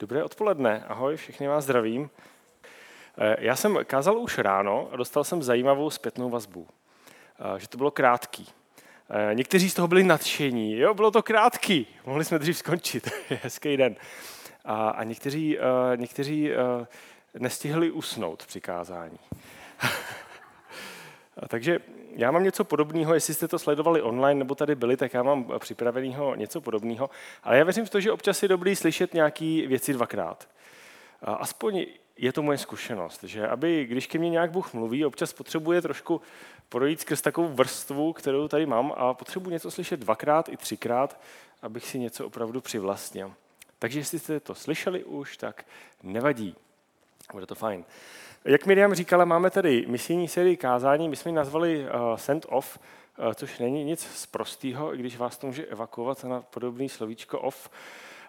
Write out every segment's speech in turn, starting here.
Dobré odpoledne, ahoj, všechny vás zdravím. Eh, já jsem kázal už ráno a dostal jsem zajímavou zpětnou vazbu, eh, že to bylo krátký. Eh, někteří z toho byli nadšení, jo, bylo to krátký, mohli jsme dřív skončit, hezký den. A, a někteří, někteří nestihli usnout při kázání. Takže já mám něco podobného, jestli jste to sledovali online nebo tady byli, tak já mám připraveného něco podobného. Ale já věřím v to, že občas je dobrý slyšet nějaké věci dvakrát. Aspoň je to moje zkušenost, že aby, když ke mně nějak Bůh mluví, občas potřebuje trošku projít skrz takovou vrstvu, kterou tady mám a potřebuji něco slyšet dvakrát i třikrát, abych si něco opravdu přivlastnil. Takže jestli jste to slyšeli už, tak nevadí. Bude to fajn. Jak Miriam říkala, máme tady misijní sérii kázání, my jsme ji nazvali uh, Send Off, uh, což není nic z prostého, i když vás to může evakuovat na podobný slovíčko off.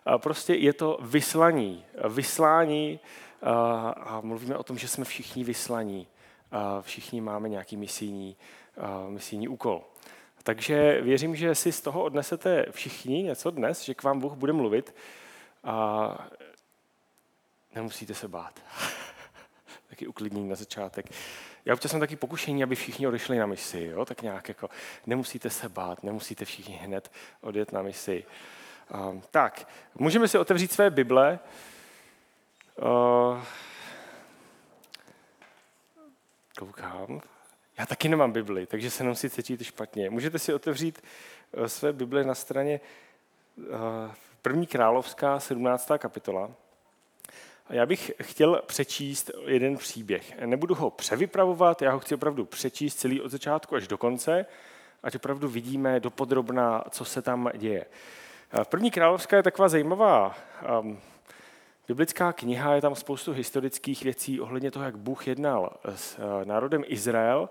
Uh, prostě je to vyslaní, vyslání uh, a mluvíme o tom, že jsme všichni vyslaní. Uh, všichni máme nějaký misijní, uh, misijní úkol. Takže věřím, že si z toho odnesete všichni něco dnes, že k vám Bůh bude mluvit a nemusíte se bát. taky uklidnění na začátek. Já občas jsem taky pokušení, aby všichni odešli na misi, jo? tak nějak jako nemusíte se bát, nemusíte všichni hned odjet na misi. Um, tak, můžeme si otevřít své Bible. Uh, koukám. Já taky nemám Bibli, takže se nemusíte cítit špatně. Můžete si otevřít uh, své Bible na straně uh, první královská 17. kapitola. Já bych chtěl přečíst jeden příběh. Nebudu ho převypravovat, já ho chci opravdu přečíst celý od začátku až do konce, ať opravdu vidíme dopodrobná, co se tam děje. První královská je taková zajímavá um, biblická kniha, je tam spoustu historických věcí ohledně toho, jak Bůh jednal s uh, národem Izrael.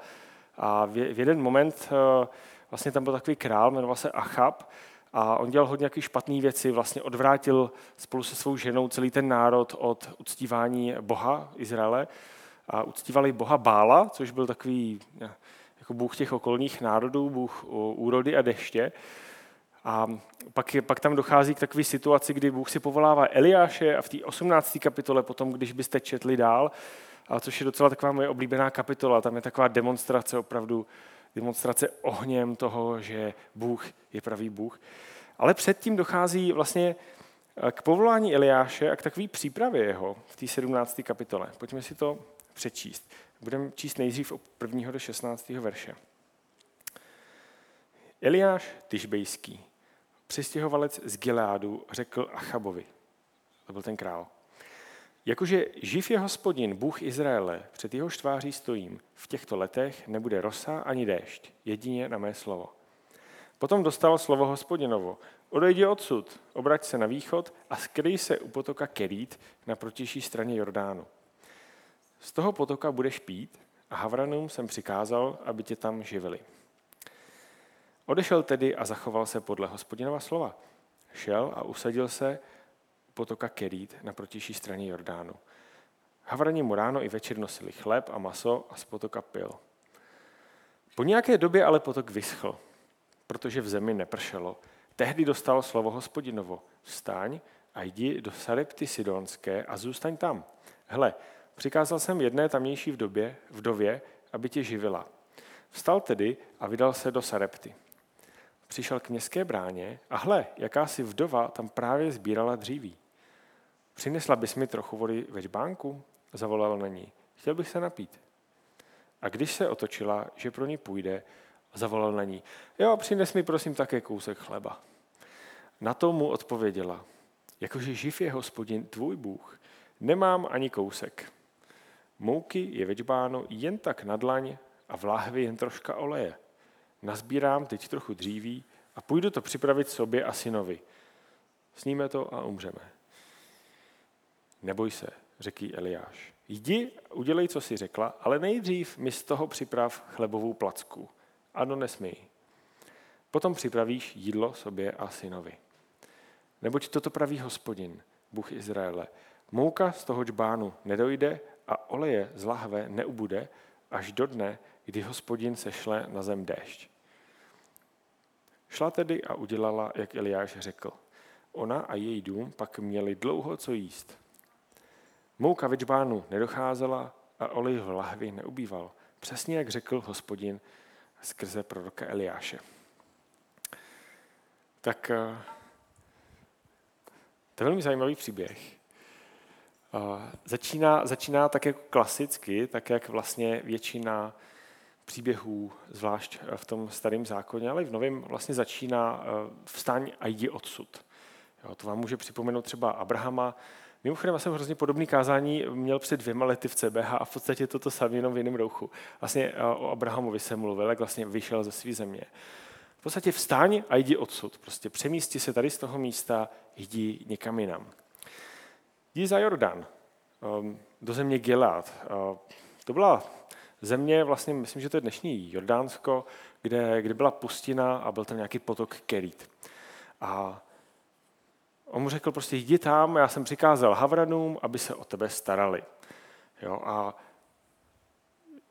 A v, v jeden moment uh, vlastně tam byl takový král, jmenoval se Achab, a on dělal hodně nějaké špatné věci, vlastně odvrátil spolu se svou ženou celý ten národ od uctívání Boha Izraele a uctívali Boha Bála, což byl takový jako bůh těch okolních národů, bůh úrody a deště. A pak, je, pak tam dochází k takové situaci, kdy Bůh si povolává Eliáše a v té 18. kapitole potom, když byste četli dál, a což je docela taková moje oblíbená kapitola, tam je taková demonstrace opravdu demonstrace ohněm toho, že Bůh je pravý Bůh. Ale předtím dochází vlastně eh, k povolání Eliáše a k takové přípravě jeho v té 17. kapitole. Pojďme si to přečíst. Budeme číst nejdřív od 1. do 16. verše. Eliáš Tyžbejský, přistěhovalec z Gileádu, řekl Achabovi, to byl ten král, Jakože živ je hospodin, Bůh Izraele, před jeho tváří stojím, v těchto letech nebude rosa ani déšť, jedině na mé slovo. Potom dostal slovo hospodinovo, odejdi odsud, obrať se na východ a skryj se u potoka Kerít na protější straně Jordánu. Z toho potoka budeš pít a Havranům jsem přikázal, aby tě tam živili. Odešel tedy a zachoval se podle hospodinova slova. Šel a usadil se potoka Kerít na protější straně Jordánu. Havrani mu ráno i večer nosili chléb a maso a z potoka pil. Po nějaké době ale potok vyschl, protože v zemi nepršelo. Tehdy dostal slovo hospodinovo. Vstaň a jdi do Sarepty Sidonské a zůstaň tam. Hle, přikázal jsem jedné tamnější vdobě, vdově, aby tě živila. Vstal tedy a vydal se do Sarepty. Přišel k městské bráně a hle, jakási vdova tam právě sbírala dříví. Přinesla bys mi trochu vody ve žbánku? Zavolal na ní. Chtěl bych se napít. A když se otočila, že pro ní půjde, zavolal na ní. Jo, přines mi prosím také kousek chleba. Na to mu odpověděla. Jakože živ je hospodin tvůj Bůh, nemám ani kousek. Mouky je ve džbánu jen tak na dlaň a v láhvi jen troška oleje. Nazbírám teď trochu dříví a půjdu to připravit sobě a synovi. Sníme to a umřeme. Neboj se, řekl Eliáš. Jdi, udělej, co si řekla, ale nejdřív mi z toho připrav chlebovou placku. Ano, nesmí. Potom připravíš jídlo sobě a synovi. Neboť toto praví hospodin, Bůh Izraele. Mouka z toho džbánu nedojde a oleje z lahve neubude až do dne, kdy hospodin sešle na zem déšť. Šla tedy a udělala, jak Eliáš řekl. Ona a její dům pak měli dlouho co jíst. Mouka v nedocházela a olej v lahvi neubýval. Přesně jak řekl hospodin skrze proroka Eliáše. Tak eh, to je velmi zajímavý příběh. Eh, začíná, začíná tak jako klasicky, tak jak vlastně většina příběhů, zvlášť v tom starém zákoně, ale i v novém vlastně začíná eh, vstaň a jdi odsud. Jo, to vám může připomenout třeba Abrahama. Mimochodem, já jsem hrozně podobný kázání měl před dvěma lety v CBH a v podstatě toto samé jenom v jiném rouchu. Vlastně eh, o Abrahamovi jsem mluvil, jak vlastně vyšel ze své země. V podstatě vstáň a jdi odsud. Prostě přemísti se tady z toho místa, jdi někam jinam. Jdi za Jordán, ehm, do země Gilad. Eh, to byla země, vlastně myslím, že to je dnešní Jordánsko, kde, kde byla pustina a byl tam nějaký potok Kerit. A on mu řekl prostě, jdi tam, já jsem přikázal Havranům, aby se o tebe starali. Jo, a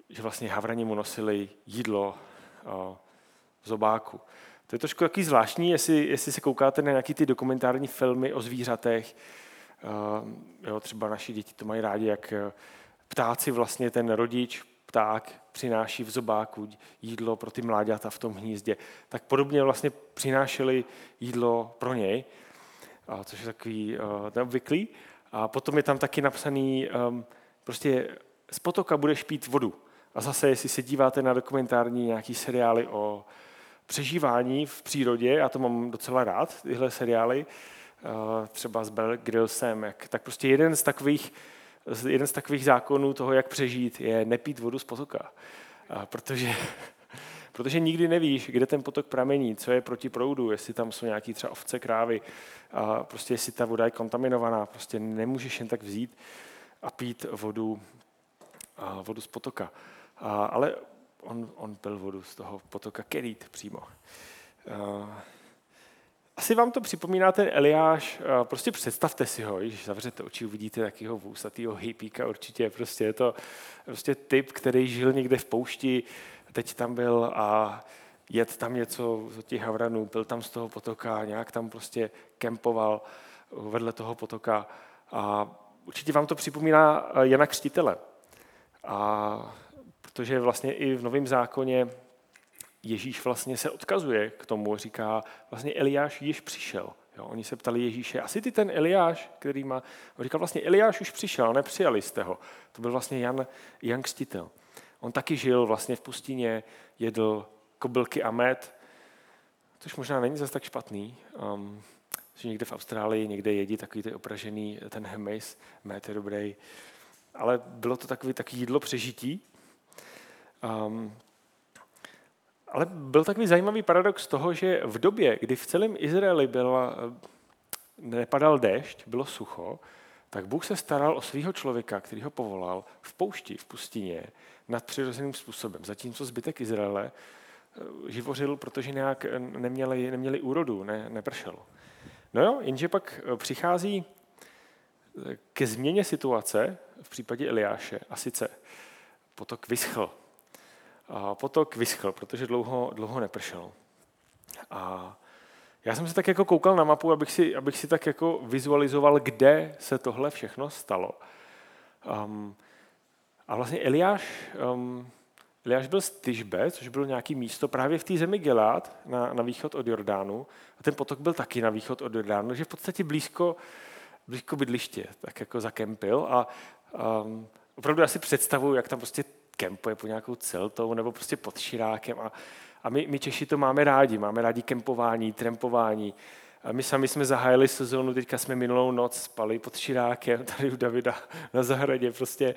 že vlastně Havrani mu nosili jídlo v zobáku. To je trošku takový zvláštní, jestli, jestli se koukáte na nějaký ty dokumentární filmy o zvířatech. Jo, třeba naši děti to mají rádi, jak ptáci vlastně ten rodič pták přináší v zobáku jídlo pro ty mláďata v tom hnízdě, tak podobně vlastně přinášeli jídlo pro něj, což je takový neobvyklý. A potom je tam taky napsaný, um, prostě z potoka budeš pít vodu. A zase, jestli se díváte na dokumentární nějaký seriály o přežívání v přírodě, já to mám docela rád, tyhle seriály, uh, třeba s Bear Grillsem, jak, tak prostě jeden z takových jeden z takových zákonů toho, jak přežít, je nepít vodu z potoka. Protože, protože nikdy nevíš, kde ten potok pramení, co je proti proudu, jestli tam jsou nějaký třeba ovce, krávy, a prostě jestli ta voda je kontaminovaná, prostě nemůžeš jen tak vzít a pít vodu, a vodu z potoka. A, ale on, on pil vodu z toho potoka Kerit přímo. A, asi vám to připomíná ten Eliáš, prostě představte si ho, když zavřete oči, uvidíte takého vůsatýho hippíka určitě, prostě je to prostě typ, který žil někde v poušti, teď tam byl a jet tam něco z těch havranů, byl tam z toho potoka, nějak tam prostě kempoval vedle toho potoka a určitě vám to připomíná Jana Křtitele. A protože vlastně i v Novém zákoně Ježíš vlastně se odkazuje k tomu, říká, vlastně Eliáš již přišel. Jo, oni se ptali Ježíše, asi ty ten Eliáš, který má, on říkal vlastně Eliáš už přišel, nepřijali jste ho. To byl vlastně Jan, Jan Kstitel. On taky žil vlastně v pustině, jedl kobylky a med, což možná není zase tak špatný. Um, že někde v Austrálii někde jedí takový ty opražený, ten hemejs, med je dobrý. Ale bylo to takový, takový jídlo přežití. Um, ale byl takový zajímavý paradox toho, že v době, kdy v celém Izraeli byla, nepadal déšť, bylo sucho, tak Bůh se staral o svého člověka, který ho povolal v poušti, v pustině, nadpřirozeným způsobem. Zatímco zbytek Izraele eh, živořil, protože nějak neměli, neměli úrodu, ne, nepršelo. No jo, jenže pak eh, přichází eh, ke změně situace v případě Eliáše a sice potok vyschl. A potok vyschl, protože dlouho, dlouho nepršelo. A já jsem se tak jako koukal na mapu, abych si, abych si tak jako vizualizoval, kde se tohle všechno stalo. Um, a vlastně Eliáš, um, Eliáš byl z Tyžbe, což bylo nějaké místo právě v té zemi Gelát, na, na východ od Jordánu. A ten potok byl taky na východ od Jordánu, že v podstatě blízko, blízko bydliště, tak jako zakempil. A um, opravdu já si představuju, jak tam prostě kempuje po nějakou celtou nebo prostě pod širákem. A, a my, my Češi to máme rádi. Máme rádi kempování, trempování. A my sami jsme zahájili sezónu, teďka jsme minulou noc spali pod širákem tady u Davida na zahradě. Prostě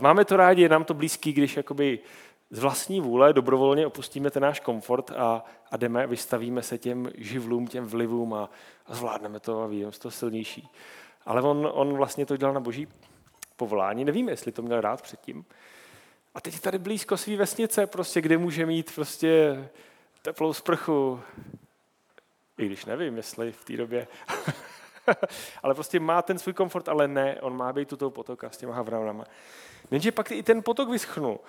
máme to rádi, je nám to blízký, když jakoby z vlastní vůle dobrovolně opustíme ten náš komfort a, a jdeme, vystavíme se těm živlům, těm vlivům a, a zvládneme to a víme, to silnější. Ale on, on vlastně to dělal na boží povolání. Nevím, jestli to měl rád předtím. A teď tady blízko své vesnice, prostě, kde může mít prostě teplou sprchu. I když nevím, jestli v té době. ale prostě má ten svůj komfort, ale ne, on má být tuto potoka s těma havranama. Jenže pak i ten potok vyschnul.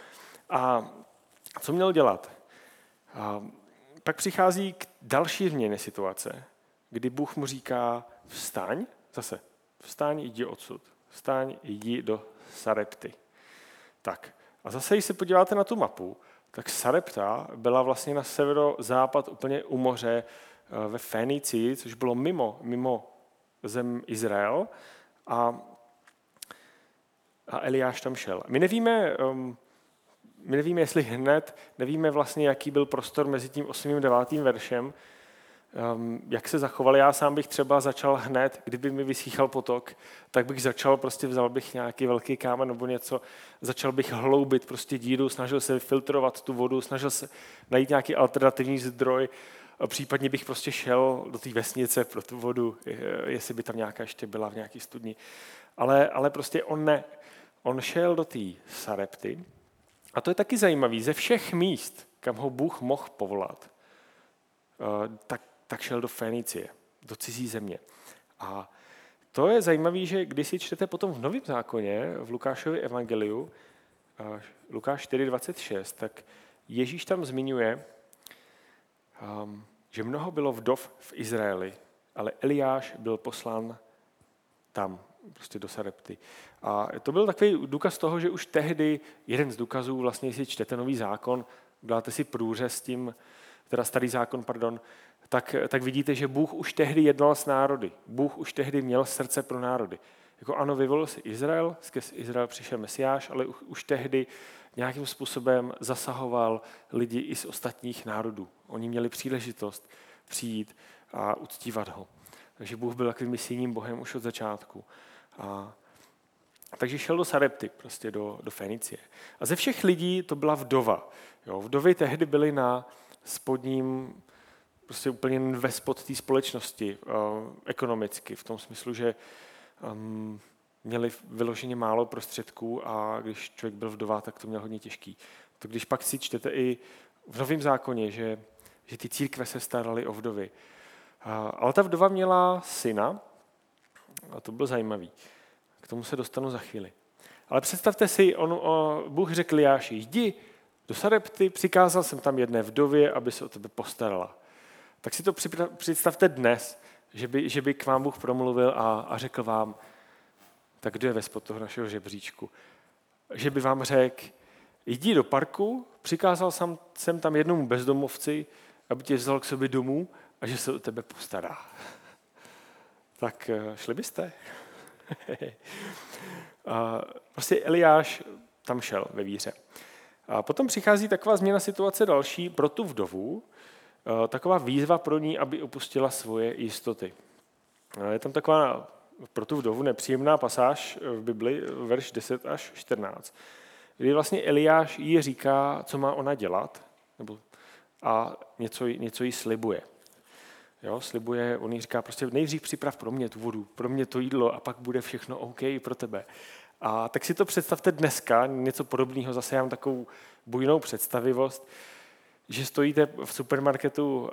A co měl dělat? A pak přichází k další změně situace. kdy Bůh mu říká, vstaň, zase, vstaň, jdi odsud, vstaň, jdi do Sarepty. Tak, a zase, když se podíváte na tu mapu, tak Sarepta byla vlastně na severozápad úplně u moře eh, ve Fénicii, což bylo mimo, mimo zem Izrael. A, a Eliáš tam šel. My nevíme, um, my nevíme, jestli hned, nevíme vlastně, jaký byl prostor mezi tím 8. a 9. veršem, um, jak se zachoval. Já sám bych třeba začal hned, kdyby mi vyschýchal potok, tak bych začal, prostě vzal bych nějaký velký kámen nebo něco, začal bych hloubit prostě díru, snažil se filtrovat tu vodu, snažil se najít nějaký alternativní zdroj, a případně bych prostě šel do té vesnice pro tu vodu, jestli by tam nějaká ještě byla v nějaký studni. Ale, ale prostě on ne. On šel do té Sarepty, a to je taky zajímavé, ze všech míst, kam ho Bůh mohl povolat, eh, tak, tak šel do Fénicie, do cizí země. A to je zajímavé, že když si čtete potom v Novém zákoně, v Lukášově evangeliu, eh, Lukáš 4.26, tak Ježíš tam zmiňuje, že mnoho bylo vdov v Izraeli, ale Eliáš byl poslán tam, prostě do Sarepty. A to byl takový důkaz toho, že už tehdy, jeden z důkazů, vlastně, jestli čtete nový zákon, dáte si průřez s tím, teda starý zákon, pardon, tak, tak vidíte, že Bůh už tehdy jednal s národy. Bůh už tehdy měl srdce pro národy. Jako ano, vyvolil si Izrael, skrz Izrael přišel Mesiáš, ale už, už tehdy nějakým způsobem zasahoval lidi i z ostatních národů. Oni měli příležitost přijít a uctívat ho. Takže Bůh byl takovým misijním bohem už od začátku. A, takže šel do Sarepty, prostě do, do Fenicie. A ze všech lidí to byla vdova. Jo, vdovy tehdy byly na spodním, prostě úplně ve spod té společnosti uh, ekonomicky, v tom smyslu, že um, měli vyloženě málo prostředků a když člověk byl vdova, tak to měl hodně těžký. To když pak si čtete i v Novém zákoně, že, že ty církve se staraly o vdovy. Ale ta vdova měla syna, a to bylo zajímavé. K tomu se dostanu za chvíli. Ale představte si, on, o, Bůh řekl Jáši, jdi do Sarepty, přikázal jsem tam jedné vdově, aby se o tebe postarala. Tak si to představte dnes, že by, že by k vám Bůh promluvil a, a řekl vám, tak kdo je ve toho našeho žebříčku? Že by vám řekl, jdi do parku, přikázal jsem, jsem tam jednomu bezdomovci, aby tě vzal k sobě domů a že se o tebe postará. Tak eh, šli byste? a prostě Eliáš tam šel ve víře. A potom přichází taková změna situace další pro tu vdovu, eh, taková výzva pro ní, aby opustila svoje jistoty. Je tam taková pro tu vdovu nepříjemná pasáž v Bibli, verš 10 až 14, kdy vlastně Eliáš jí říká, co má ona dělat, nebo a něco, něco jí slibuje. Jo, slibuje, on jí říká, prostě nejdřív připrav pro mě tu vodu, pro mě to jídlo a pak bude všechno OK pro tebe. A tak si to představte dneska, něco podobného, zase já mám takovou bujnou představivost, že stojíte v supermarketu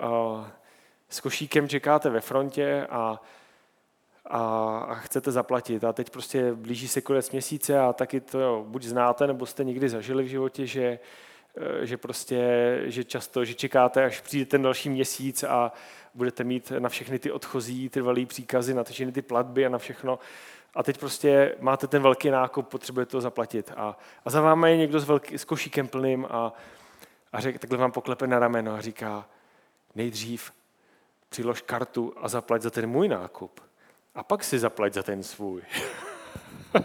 s košíkem, čekáte ve frontě a, a, a chcete zaplatit. A teď prostě blíží se konec měsíce a taky to jo, buď znáte, nebo jste někdy zažili v životě, že, že prostě, že často, že čekáte, až přijde ten další měsíc a budete mít na všechny ty odchozí trvalý příkazy, na všechny ty platby a na všechno. A teď prostě máte ten velký nákup, potřebujete to zaplatit. A, a za vámi je někdo s, velký, s košíkem plným a, a řek, takhle vám poklepe na rameno a říká, nejdřív přilož kartu a zaplať za ten můj nákup. A pak si zaplať za ten svůj.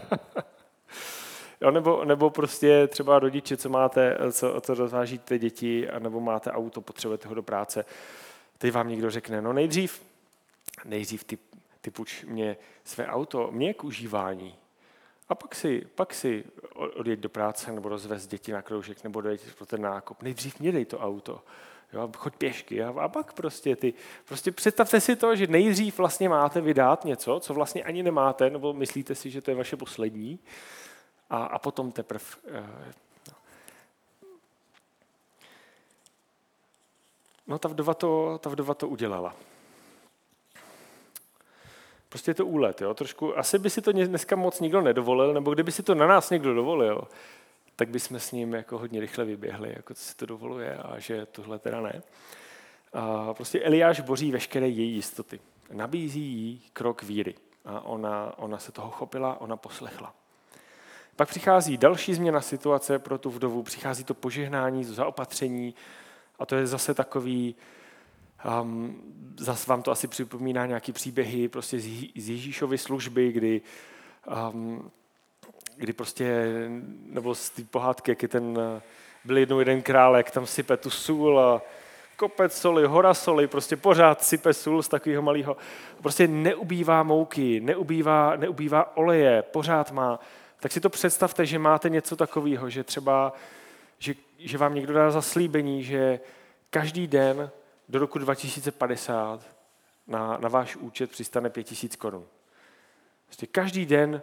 jo, nebo, nebo prostě třeba rodiče, co máte, co, co rozvážíte děti, nebo máte auto, potřebujete ho do práce teď vám někdo řekne, no nejdřív, nejdřív ty, ty půjč mě své auto, mě k užívání. A pak si, pak si odjeď do práce nebo rozvez děti na kroužek nebo dojď pro ten nákup. Nejdřív mě dej to auto. Jo, choď pěšky a, a pak prostě ty, prostě představte si to, že nejdřív vlastně máte vydat něco, co vlastně ani nemáte, nebo myslíte si, že to je vaše poslední, a, a potom teprve eh, No ta vdova to, ta vdova to udělala. Prostě je to úlet. Jo? Trošku, asi by si to dneska moc nikdo nedovolil, nebo kdyby si to na nás někdo dovolil, tak bychom s ním jako hodně rychle vyběhli, jako co si to dovoluje a že tohle teda ne. A prostě Eliáš boří veškeré její jistoty. Nabízí jí krok víry. A ona, ona se toho chopila, ona poslechla. Pak přichází další změna situace pro tu vdovu, přichází to požehnání, to zaopatření a to je zase takový, um, zase vám to asi připomíná nějaký příběhy prostě z, Ježíšovy služby, kdy, um, kdy prostě, nebo z té pohádky, jak je ten, byl jednou jeden králek, tam sype tu sůl a kopec soli, hora soli, prostě pořád sype sůl z takového malého. Prostě neubývá mouky, neubývá, neubývá oleje, pořád má. Tak si to představte, že máte něco takového, že třeba, že, že vám někdo dá zaslíbení, že každý den do roku 2050 na, na váš účet přistane 5000 korun. Prostě každý den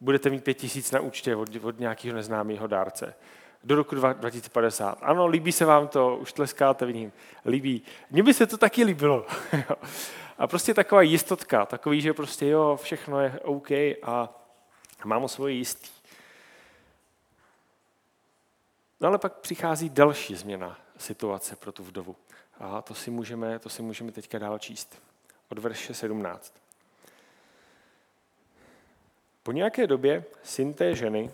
budete mít 5000 na účtě od, od nějakého neznámého dárce do roku 2050. Ano, líbí se vám to, už tleskáte v ním, líbí. Mně by se to taky líbilo. a prostě taková jistotka, takový, že prostě jo, všechno je OK a mám o svoje jistý. No ale pak přichází další změna situace pro tu vdovu. A to si můžeme, to si můžeme teďka dál číst. Od verše 17. Po nějaké době syn té ženy,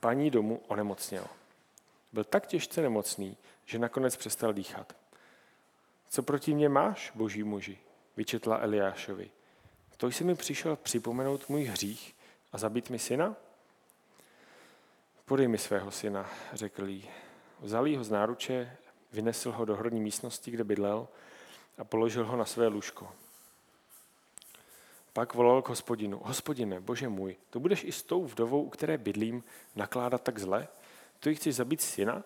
paní domu, onemocněl. Byl tak těžce nemocný, že nakonec přestal dýchat. Co proti mě máš, boží muži? vyčetla Eliášovi. To jsi mi přišel připomenout můj hřích a zabít mi syna? Podej mi svého syna, řekl jí. Vzal ho z náruče, vynesl ho do horní místnosti, kde bydlel a položil ho na své lůžko. Pak volal k hospodinu. Hospodine, bože můj, to budeš i s tou vdovou, u které bydlím, nakládat tak zle? To jí chceš zabít syna?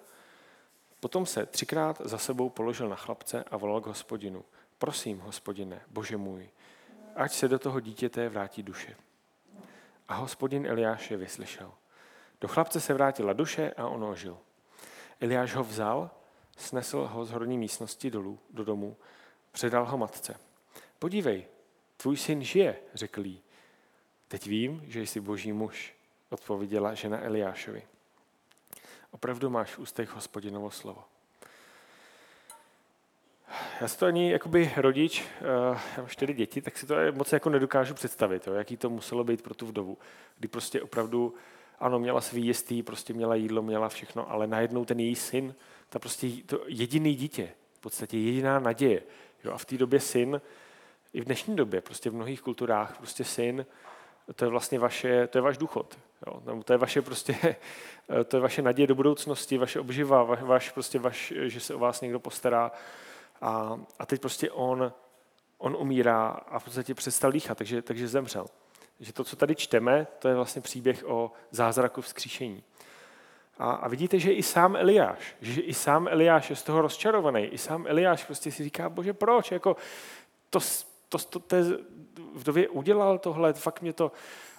Potom se třikrát za sebou položil na chlapce a volal k hospodinu. Prosím, hospodine, bože můj, ať se do toho dítěte vrátí duše. A hospodin Eliáš je vyslyšel. Do chlapce se vrátila duše a on ožil. Eliáš ho vzal, snesl ho z horní místnosti dolů, do domu, předal ho matce. Podívej, tvůj syn žije, řekl jí. Teď vím, že jsi boží muž, odpověděla žena Eliášovi. Opravdu máš v ústech hospodinovo slovo. Já si to ani jakoby rodič, eh, já mám čtyři děti, tak si to moc jako nedokážu představit, jo, jaký to muselo být pro tu vdovu, kdy prostě opravdu, ano, měla svý jistý, prostě měla jídlo, měla všechno, ale najednou ten její syn, ta prostě to jediný dítě, v podstatě jediná naděje. Jo, a v té době syn, i v dnešní době, prostě v mnohých kulturách, prostě syn, to je vlastně vaše, to je váš důchod. Jo, to je vaše prostě, to je vaše naděje do budoucnosti, vaše obživa, vaš, prostě vaš, že se o vás někdo postará. A, a teď prostě on, on umírá a v podstatě přestal dýchat, takže, takže zemřel. Že to, co tady čteme, to je vlastně příběh o zázraku vzkříšení. A, a vidíte, že i sám Eliáš, že i sám Eliáš je z toho rozčarovaný. I sám Eliáš prostě si říká, bože, proč? Jako, to, to, to, to vdově udělal tohle, fakt mě to...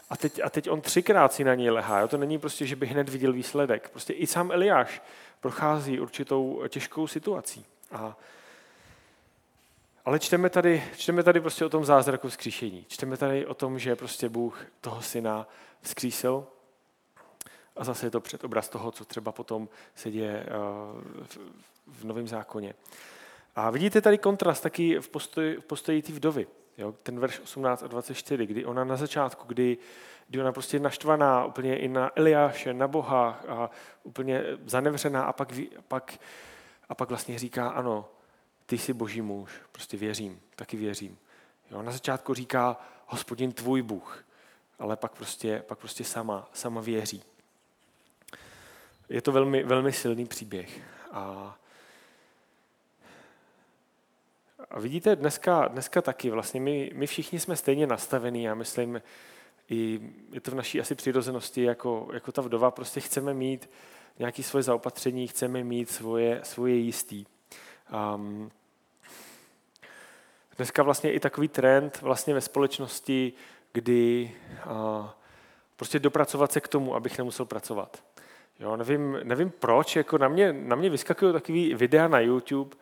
A teď, a teď on třikrát si na něj lehá. Jo? To není prostě, že by hned viděl výsledek. Prostě i sám Eliáš prochází určitou těžkou situací. A, ale čteme tady, čteme tady prostě o tom zázraku vzkříšení. Čteme tady o tom, že prostě Bůh toho syna vzkřísil. A zase je to předobraz toho, co třeba potom se děje eh, v Novém zákoně. A vidíte tady kontrast taky v postoji, v postoji té vdovy. Jo, ten verš 18 a 24, kdy ona na začátku, kdy, kdy ona prostě naštvaná úplně i na Eliáše, na Boha a úplně zanevřená a pak, pak, a pak vlastně říká, ano, ty jsi boží muž, prostě věřím, taky věřím. Jo, na začátku říká, hospodin tvůj Bůh, ale pak prostě, pak prostě sama, sama věří. Je to velmi, velmi silný příběh. A A vidíte, dneska, dneska taky vlastně my, my všichni jsme stejně nastavení, já myslím, i je to v naší asi přirozenosti, jako, jako ta vdova, prostě chceme mít nějaké svoje zaopatření, chceme mít svoje, svoje jistý. Um, dneska vlastně i takový trend vlastně ve společnosti, kdy uh, prostě dopracovat se k tomu, abych nemusel pracovat. Jo, nevím, nevím proč, jako na mě, na mě vyskakují takový videa na YouTube,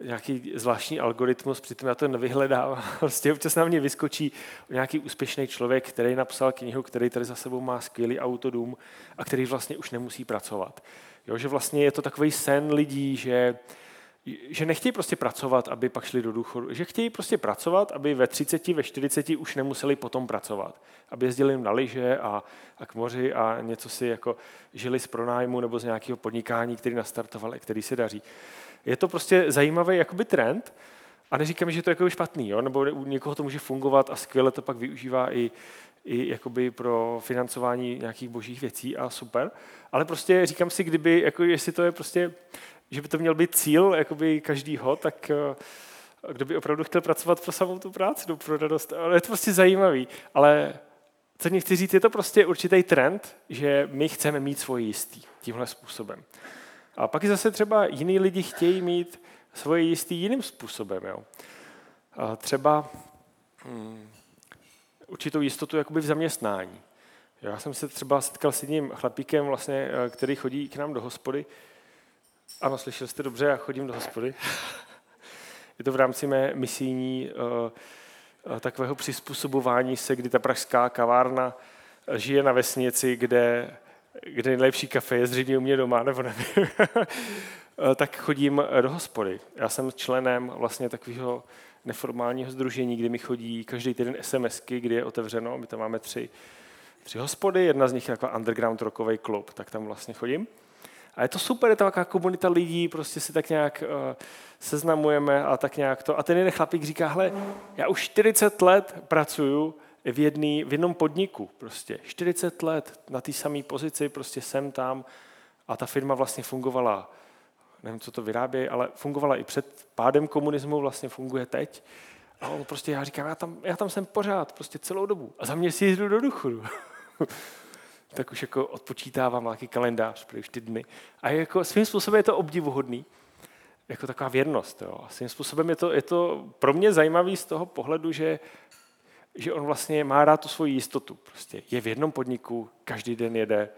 nějaký zvláštní algoritmus, přitom já to nevyhledávám. Prostě občas na mě vyskočí nějaký úspěšný člověk, který napsal knihu, který tady za sebou má skvělý autodům a který vlastně už nemusí pracovat. Jo, že vlastně je to takový sen lidí, že, že nechtějí prostě pracovat, aby pak šli do důchodu, že chtějí prostě pracovat, aby ve 30, ve 40 už nemuseli potom pracovat. Aby jezdili na lyže a, a k moři a něco si jako žili z pronájmu nebo z nějakého podnikání, který nastartovali, který se daří. Je to prostě zajímavý jakoby trend a neříkám, že to je jako špatný, jo? nebo u někoho to může fungovat a skvěle to pak využívá i, i jakoby pro financování nějakých božích věcí a super. Ale prostě říkám si, kdyby, jako jestli to je prostě že by to měl být cíl jakoby každýho, tak eh, kdo by opravdu chtěl pracovat pro samou tu práci, no, pro radost. Ale je to prostě zajímavý. Ale co mě chci říct, je to prostě určitý trend, že my chceme mít svoje jistý tímhle způsobem. A pak zase třeba jiní lidi chtějí mít svoje jistý jiným způsobem. Jo. A třeba hmm, určitou jistotu jakoby v zaměstnání. Já jsem se třeba setkal s jedním chlapíkem, vlastně, eh, který chodí k nám do hospody, ano, slyšel jste dobře, já chodím do hospody. Je to v rámci mé misijní uh, takového přizpůsobování se, kdy ta pražská kavárna žije na vesnici, kde, kde nejlepší kafe je zřejmě u mě doma, nebo nevím. tak chodím do hospody. Já jsem členem vlastně takového neformálního združení, kdy mi chodí každý týden SMSky, kdy je otevřeno. My tam máme tři, tři hospody, jedna z nich je jako underground rockový klub, tak tam vlastně chodím. A je to super, je to taková komunita lidí, prostě si tak nějak uh, seznamujeme a tak nějak to. A ten jeden chlapík říká, hele, já už 40 let pracuju v, jedný, v jednom podniku, prostě 40 let na té samé pozici, prostě jsem tam a ta firma vlastně fungovala, nevím, co to vyrábí, ale fungovala i před pádem komunismu, vlastně funguje teď. A on prostě, já říkám, já tam, já tam jsem pořád, prostě celou dobu. A za mě si jdu do důchodu. tak už jako odpočítávám nějaký kalendář pro ty dny. A jako svým způsobem je to obdivuhodný, jako taková věrnost. Jo. A svým způsobem je to, je to pro mě zajímavý z toho pohledu, že, že on vlastně má rád tu svoji jistotu. Prostě je v jednom podniku, každý den jede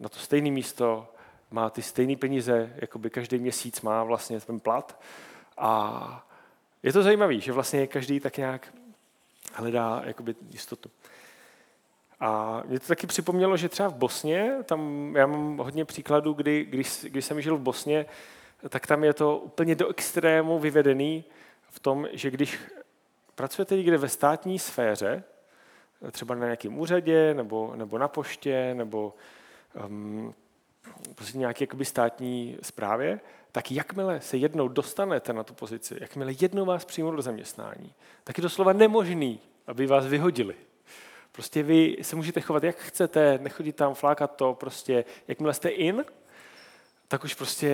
na to stejné místo, má ty stejné peníze, jako by každý měsíc má vlastně ten plat. A je to zajímavé, že vlastně každý tak nějak hledá jakoby jistotu. A mě to taky připomnělo, že třeba v Bosně, tam já mám hodně příkladů, kdy, když, když jsem žil v Bosně, tak tam je to úplně do extrému vyvedený v tom, že když pracujete někde ve státní sféře, třeba na nějakém úřadě, nebo, nebo na poště, nebo um, prostě nějaké jakoby státní správě, tak jakmile se jednou dostanete na tu pozici, jakmile jednou vás přijmou do zaměstnání, tak je doslova nemožný, aby vás vyhodili. Prostě vy se můžete chovat, jak chcete, nechodit tam, flákat to, prostě jakmile jste in, tak už prostě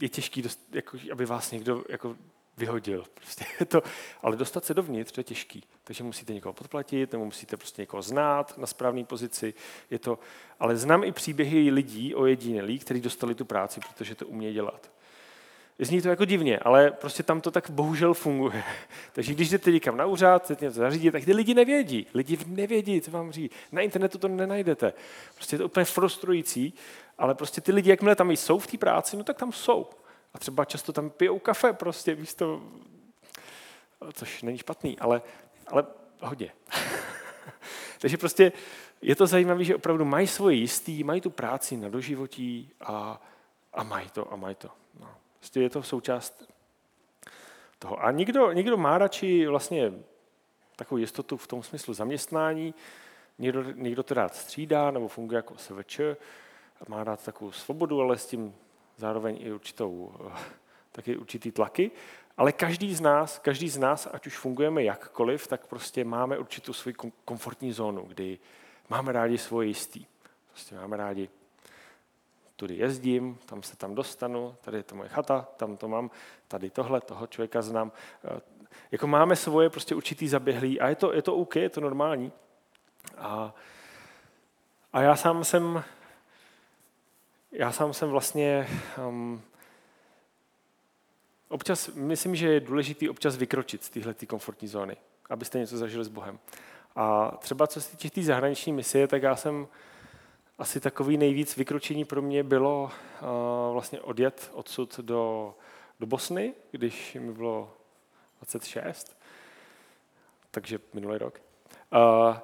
je těžký, dost, jako, aby vás někdo jako vyhodil. Prostě je to, ale dostat se dovnitř je těžký. Takže musíte někoho podplatit, nebo musíte prostě někoho znát na správné pozici. Je to, ale znám i příběhy lidí ojedinělých, kteří dostali tu práci, protože to umějí dělat. Zní to jako divně, ale prostě tam to tak bohužel funguje. Takže když jdete někam na úřad, chcete něco zařídit, tak ty lidi nevědí. Lidi nevědí, co vám říct. Na internetu to nenajdete. Prostě je to úplně frustrující, ale prostě ty lidi, jakmile tam jsou v té práci, no tak tam jsou. A třeba často tam pijou kafe prostě místo, což není špatný, ale, ale hodně. Takže prostě je to zajímavé, že opravdu mají svoje jistý, mají tu práci na doživotí a, a mají to a mají to. No. Prostě je to součást toho. A někdo, někdo má radši vlastně takovou jistotu v tom smyslu zaměstnání, někdo, někdo to rád střídá nebo funguje jako SVČ, má rád takovou svobodu, ale s tím zároveň i určitou, taky určitý tlaky. Ale každý z nás, každý z nás, ať už fungujeme jakkoliv, tak prostě máme určitou svoji komfortní zónu, kdy máme rádi svoje jistý. Prostě máme rádi tudy jezdím, tam se tam dostanu, tady je to moje chata, tam to mám, tady tohle, toho člověka znám. Eh, jako máme svoje prostě určitý zaběhlý a je to, je to OK, je to normální. A, a já sám jsem, já sám jsem vlastně um, občas, myslím, že je důležité občas vykročit z téhle komfortní zóny, abyste něco zažili s Bohem. A třeba co se týče té zahraniční misie, tak já jsem asi takový nejvíc vykročení pro mě bylo uh, vlastně odjet odsud do, do Bosny, když mi bylo 26, takže minulý rok. Uh,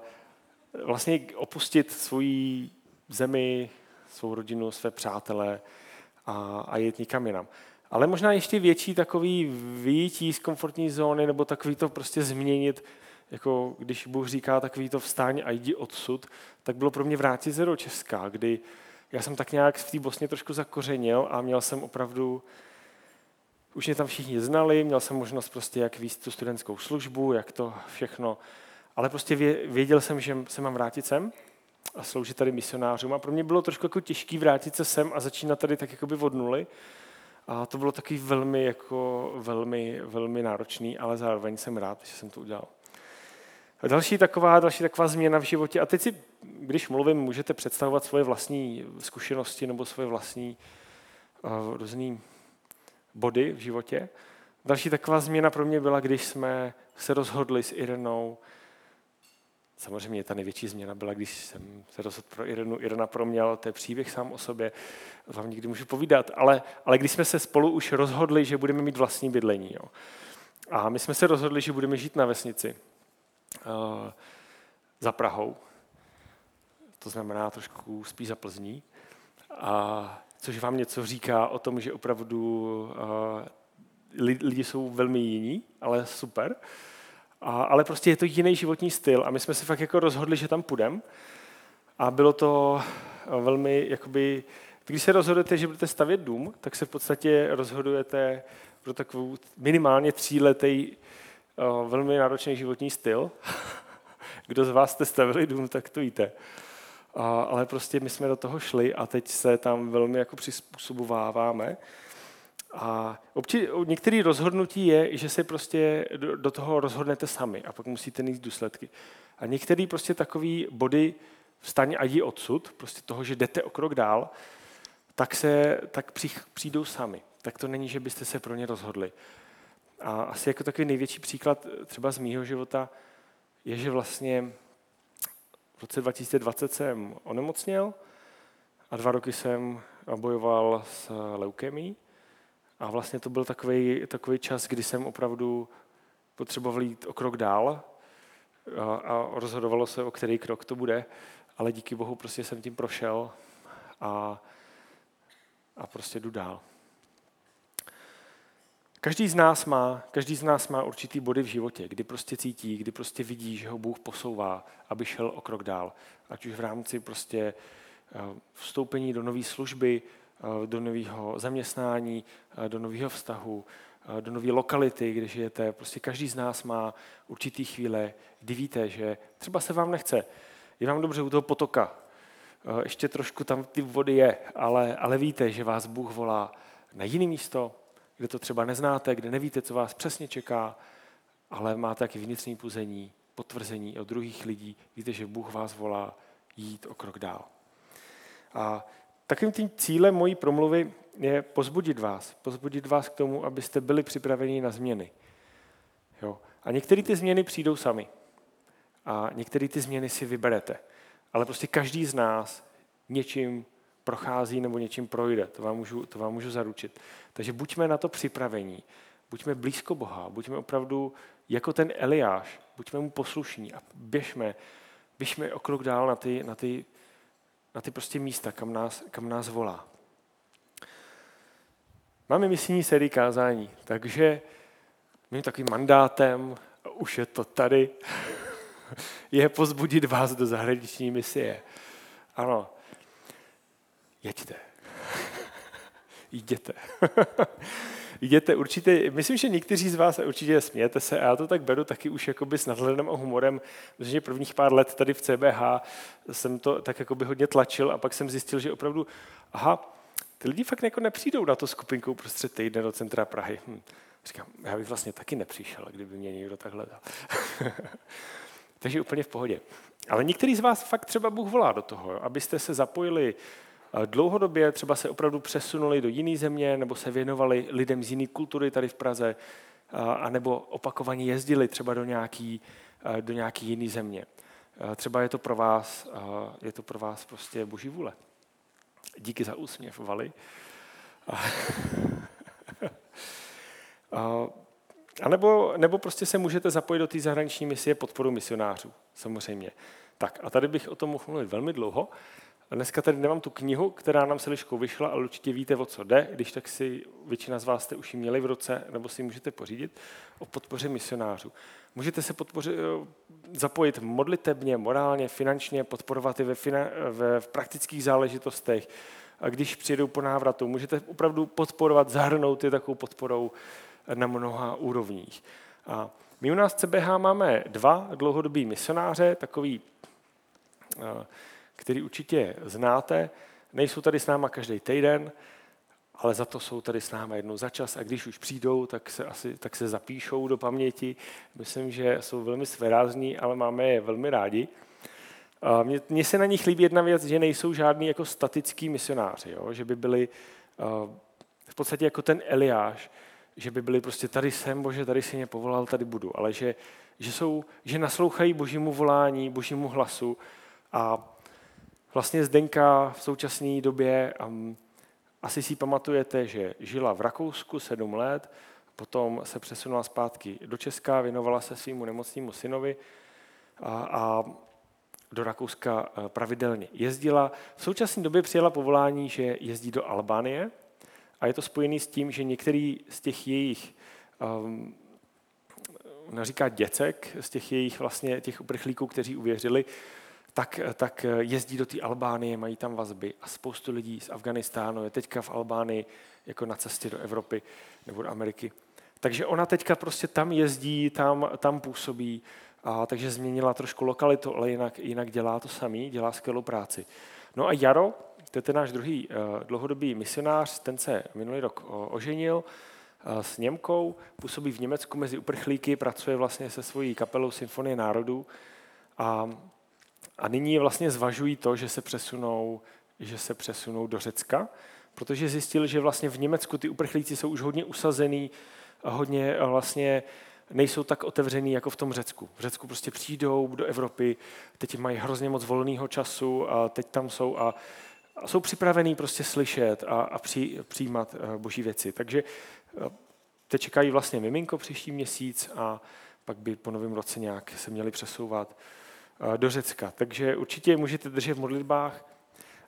vlastně opustit svoji zemi, svou rodinu, své přátele a, a jet nikam jinam. Ale možná ještě větší takový vyjítí z komfortní zóny nebo takový to prostě změnit, jako když Bůh říká takový to vstání a jdi odsud, tak bylo pro mě vrátit se do Česka, kdy já jsem tak nějak v té Bosně trošku zakořenil a měl jsem opravdu, už mě tam všichni znali, měl jsem možnost prostě jak víc tu studentskou službu, jak to všechno, ale prostě věděl jsem, že se mám vrátit sem a sloužit tady misionářům a pro mě bylo trošku jako těžký vrátit se sem a začínat tady tak jakoby od nuly. A to bylo taky velmi, jako, velmi, velmi náročný, ale zároveň jsem rád, že jsem to udělal. A další taková, další taková změna v životě. A teď si, když mluvím, můžete představovat svoje vlastní zkušenosti nebo svoje vlastní uh, různý body v životě. Další taková změna pro mě byla, když jsme se rozhodli s Irenou. Samozřejmě ta největší změna byla, když jsem se rozhodl pro Irenu. Irena pro mě, to je příběh sám o sobě, vám nikdy můžu povídat, ale, ale když jsme se spolu už rozhodli, že budeme mít vlastní bydlení. Jo. A my jsme se rozhodli, že budeme žít na vesnici uh, za Prahou, to znamená trošku spíš za Plzní, a což vám něco říká o tom, že opravdu uh, lidi jsou velmi jiní, ale super. A, ale prostě je to jiný životní styl a my jsme se fakt jako rozhodli, že tam půjdeme. A bylo to velmi, jakoby, když se rozhodujete, že budete stavět dům, tak se v podstatě rozhodujete pro takovou minimálně tříletý velmi náročný životní styl. Kdo z vás jste stavili dům, tak to víte. A, ale prostě my jsme do toho šli a teď se tam velmi jako přizpůsobováváme. A obči, některé rozhodnutí je, že se prostě do, toho rozhodnete sami a pak musíte mít důsledky. A některé prostě takové body vstaň a jdi odsud, prostě toho, že jdete o krok dál, tak, se, tak přijdou sami. Tak to není, že byste se pro ně rozhodli. A asi jako takový největší příklad třeba z mýho života je, že vlastně v roce 2020 jsem onemocněl a dva roky jsem bojoval s leukemí. A vlastně to byl takový, takový čas, kdy jsem opravdu potřeboval jít o krok dál a, a rozhodovalo se, o který krok to bude, ale díky Bohu prostě jsem tím prošel a, a prostě jdu dál. Každý z nás má, každý z nás má určitý body v životě, kdy prostě cítí, kdy prostě vidí, že ho Bůh posouvá, aby šel o krok dál. Ať už v rámci prostě eh, vstoupení do nové služby, do nového zaměstnání, eh, do nového vztahu, do nové lokality, kde žijete. Prostě každý z nás má určitý chvíle, kdy víte, že třeba se vám nechce. Je vám dobře u toho potoka. Ještě trošku tam ty vody je, ale, ale víte, že vás Bůh volá na jiné místo, kde to třeba neznáte, kde nevíte, co vás přesně čeká, ale máte taky vnitřní puzení, potvrzení od druhých lidí, víte, že Bůh vás volá jít o krok dál. A takovým tím cílem mojí promluvy je pozbudit vás. Pozbudit vás k tomu, abyste byli připraveni na změny. Jo. A některé ty změny přijdou sami. A některé ty změny si vyberete. Ale prostě každý z nás něčím prochází nebo něčím projde. To vám můžu, to vám můžu zaručit. Takže buďme na to připravení. Buďme blízko Boha. Buďme opravdu jako ten Eliáš. Buďme mu poslušní a běžme, běžme o krok dál na ty, na ty, na ty prostě místa, kam nás, kam nás volá. Máme misijní sérii kázání, takže mým takovým mandátem, už je to tady, je pozbudit vás do zahraniční misie. Ano, jeďte. Jděte. Jděte určitě, myslím, že někteří z vás určitě smějete se a já to tak beru taky už jakoby s nadhledem a humorem, protože prvních pár let tady v CBH jsem to tak jakoby hodně tlačil a pak jsem zjistil, že opravdu, aha, ty lidi fakt jako nepřijdou na to skupinkou prostřed týdne do centra Prahy. Hm. Říkám, já bych vlastně taky nepřišel, kdyby mě někdo takhle dal. Takže úplně v pohodě. Ale některý z vás fakt třeba Bůh volá do toho, abyste se zapojili dlouhodobě třeba se opravdu přesunuli do jiné země nebo se věnovali lidem z jiné kultury tady v Praze, anebo opakovaně jezdili třeba do nějaký, do nějaký jiné země. Třeba je to pro vás, je to pro vás prostě boží vůle. Díky za úsměv, Vali. A nebo, nebo prostě se můžete zapojit do té zahraniční misie podporu misionářů, samozřejmě. Tak a tady bych o tom mohl mluvit velmi dlouho, A dneska tady nemám tu knihu, která nám se liškou vyšla, ale určitě víte, o co jde. Když tak si většina z vás jste už ji měli v ruce, nebo si ji můžete pořídit, o podpoře misionářů. Můžete se podpořit, eh, zapojit modlitebně, morálně, finančně, podporovat i ve, ve v praktických záležitostech. A když přijedou po návratu, můžete opravdu podporovat, zahrnout je takovou podporou na mnoha úrovních. A my u nás CBH máme dva dlouhodobí misionáře, takový eh, který určitě znáte. Nejsou tady s náma každý týden, ale za to jsou tady s náma jednou za čas a když už přijdou, tak se, asi, tak se zapíšou do paměti. Myslím, že jsou velmi svérázní, ale máme je velmi rádi. Mně se na nich líbí jedna věc, že nejsou žádní jako statický misionáři, jo? že by byli v podstatě jako ten Eliáš, že by byli prostě tady jsem, bože, tady si mě povolal, tady budu, ale že, že, jsou, že naslouchají božímu volání, božímu hlasu a Vlastně Zdenka v současné době, um, asi si pamatujete, že žila v Rakousku sedm let, potom se přesunula zpátky do Česka, věnovala se svýmu nemocnému synovi a, a do Rakouska e, pravidelně jezdila. V současné době přijela povolání, že jezdí do Albánie a je to spojené s tím, že některý z těch jejich um, říká děcek, z těch jejich vlastně těch uprchlíků, kteří uvěřili, tak, tak jezdí do té Albánie, mají tam vazby a spoustu lidí z Afganistánu je teďka v Albánii jako na cestě do Evropy nebo do Ameriky. Takže ona teďka prostě tam jezdí, tam, tam působí, a takže změnila trošku lokalitu, ale jinak, jinak dělá to samý, dělá skvělou práci. No a Jaro, to je ten náš druhý uh, dlouhodobý misionář, ten se minulý rok oženil uh, s Němkou, působí v Německu mezi uprchlíky, pracuje vlastně se svojí kapelou Symfonie národů a a nyní vlastně zvažují to, že se přesunou, že se přesunou do Řecka, protože zjistil, že vlastně v Německu ty uprchlíci jsou už hodně usazený hodně vlastně nejsou tak otevřený jako v tom Řecku. V Řecku prostě přijdou do Evropy, teď mají hrozně moc volného času a teď tam jsou a, a jsou připravení prostě slyšet a, a při, přijímat eh, boží věci. Takže eh, teď čekají vlastně miminko příští měsíc a pak by po novém roce nějak se měli přesouvat do Řecka. Takže určitě můžete držet v modlitbách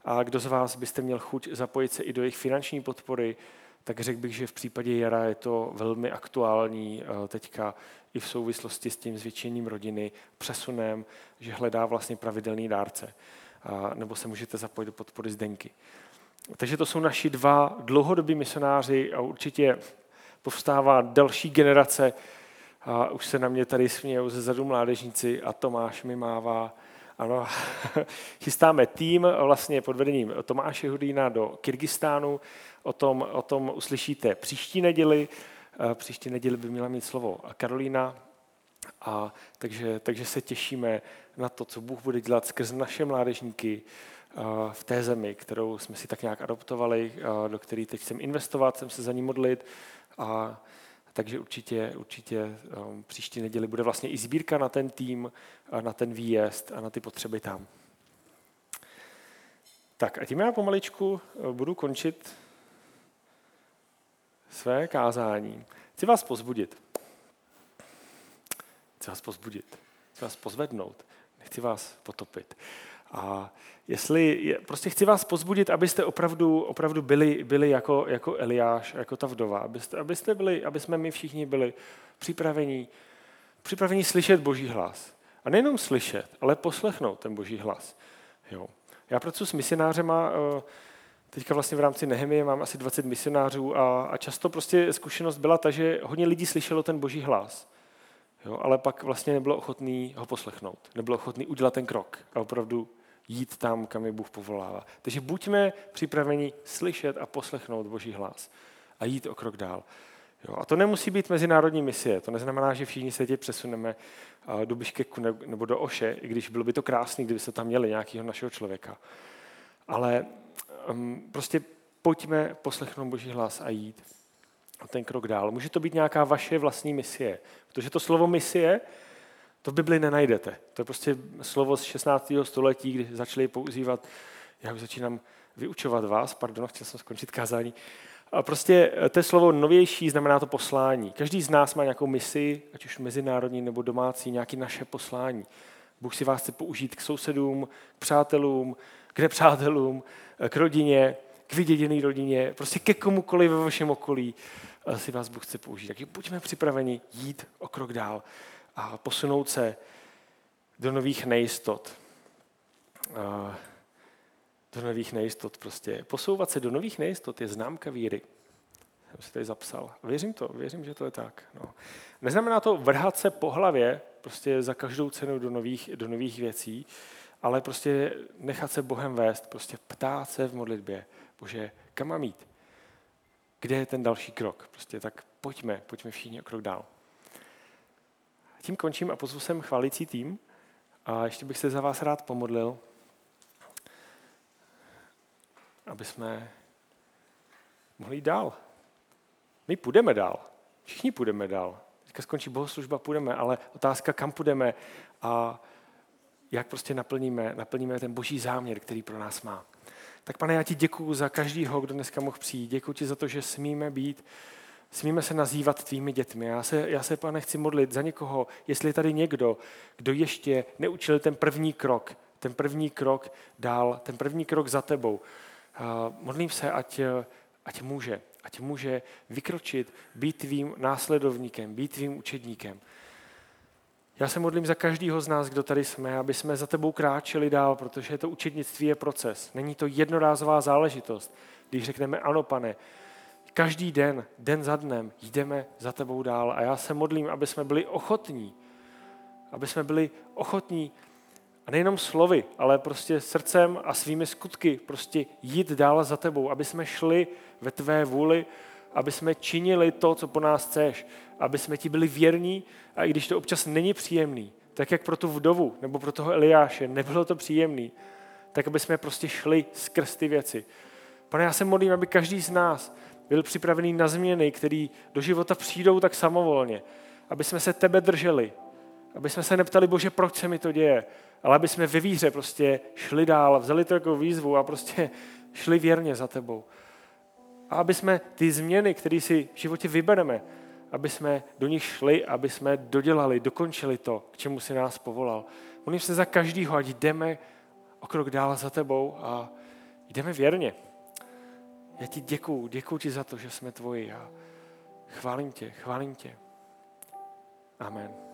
a kdo z vás byste měl chuť zapojit se i do jejich finanční podpory, tak řekl bych, že v případě Jara je to velmi aktuální teďka i v souvislosti s tím zvětšením rodiny, přesunem, že hledá vlastně pravidelný dárce. Nebo se můžete zapojit do podpory Zdenky. Takže to jsou naši dva dlouhodobí misionáři a určitě povstává další generace a už se na mě tady smějou ze zadu mládežníci a Tomáš mi mává. Ano, chystáme tým vlastně pod vedením Tomáše Hudýna do Kyrgyzstánu. O tom, o tom uslyšíte příští neděli. Příští neděli by měla mít slovo Karolína. A takže, takže se těšíme na to, co Bůh bude dělat skrz naše mládežníky v té zemi, kterou jsme si tak nějak adoptovali, do které teď chcem investovat, chcem se za ní modlit. A takže určitě, určitě um, příští neděli bude vlastně i sbírka na ten tým, na ten výjezd a na ty potřeby tam. Tak a tím já pomaličku uh, budu končit své kázání. Chci vás pozbudit. Chci vás pozbudit. Chci vás pozvednout. Nechci vás potopit. A jestli, prostě chci vás pozbudit, abyste opravdu, opravdu byli, byli jako, jako Eliáš, jako ta vdova, abyste, abyste byli, aby jsme my všichni byli připraveni, připraveni slyšet Boží hlas. A nejenom slyšet, ale poslechnout ten Boží hlas. Jo. Já pracuji s misionářema, eh, teďka vlastně v rámci Nehemie mám asi 20 misionářů a, a často prostě zkušenost byla ta, že hodně lidí slyšelo ten Boží hlas. Jo, ale pak vlastně nebylo ochotný ho poslechnout. Nebylo ochotný udělat ten krok a opravdu jít tam, kam je Bůh povolává. Takže buďme připraveni slyšet a poslechnout Boží hlas a jít o krok dál. Jo, a to nemusí být mezinárodní misie. To neznamená, že všichni se teď přesuneme do Biškeku nebo do Oše, i když bylo by to krásné, kdyby se tam měli nějakého našeho člověka. Ale um, prostě pojďme poslechnout Boží hlas a jít o ten krok dál. Může to být nějaká vaše vlastní misie, protože to slovo misie to v Bibli nenajdete. To je prostě slovo z 16. století, kdy začali používat, já už začínám vyučovat vás, pardon, chtěl jsem skončit kázání. A prostě eh, to je slovo novější, znamená to poslání. Každý z nás má nějakou misi, ať už mezinárodní nebo domácí, nějaké naše poslání. Bůh si vás chce použít k sousedům, k přátelům, k nepřátelům, k rodině, k vyděděné rodině, prostě ke komukoliv ve vašem okolí si vás Bůh chce použít. Takže buďme připraveni jít o krok dál a posunout se do nových nejistot. Do nových nejistot prostě. Posouvat se do nových nejistot je známka víry. Jsem si tady zapsal. Věřím to, věřím, že to je tak. No. Neznamená to vrhat se po hlavě prostě za každou cenu do nových, do nových věcí, ale prostě nechat se Bohem vést, prostě ptát se v modlitbě, Bože, kam mám jít? Kde je ten další krok? Prostě tak pojďme, pojďme všichni o krok dál. Tím končím a pozvu sem chválící tým. A ještě bych se za vás rád pomodlil, aby jsme mohli jít dál. My půjdeme dál. Všichni půjdeme dál. Teďka skončí bohoslužba, půjdeme, ale otázka, kam půjdeme a jak prostě naplníme, naplníme ten boží záměr, který pro nás má. Tak pane, já ti děkuju za každýho, kdo dneska mohl přijít. Děkuji ti za to, že smíme být, smíme se nazývat tvými dětmi. Já se, já se, pane, chci modlit za někoho, jestli je tady někdo, kdo ještě neučil ten první krok, ten první krok dál, ten první krok za tebou. Modlím se, ať, ať může, ať může vykročit, být tvým následovníkem, být tvým učedníkem. Já se modlím za každého z nás, kdo tady jsme, aby jsme za tebou kráčeli dál, protože to učednictví je proces. Není to jednorázová záležitost. Když řekneme ano, pane, každý den, den za dnem, jdeme za tebou dál. A já se modlím, aby jsme byli ochotní, aby jsme byli ochotní a nejenom slovy, ale prostě srdcem a svými skutky prostě jít dál za tebou, aby jsme šli ve tvé vůli, aby jsme činili to, co po nás chceš, aby jsme ti byli věrní a i když to občas není příjemný, tak jak pro tu vdovu nebo pro toho Eliáše nebylo to příjemný, tak aby jsme prostě šli skrz ty věci. Pane, já se modlím, aby každý z nás byl připravený na změny, které do života přijdou tak samovolně, aby jsme se tebe drželi, aby jsme se neptali, bože, proč se mi to děje, ale aby jsme ve víře prostě šli dál, vzali to jako výzvu a prostě šli věrně za tebou. A aby jsme ty změny, které si v životě vybereme, aby jsme do nich šli, aby jsme dodělali, dokončili to, k čemu si nás povolal. Modlím se za každýho, ať jdeme o krok dál za tebou a jdeme věrně. Já ti děkuju, děkuju ti za to, že jsme tvoji a chválím tě, chválím tě. Amen.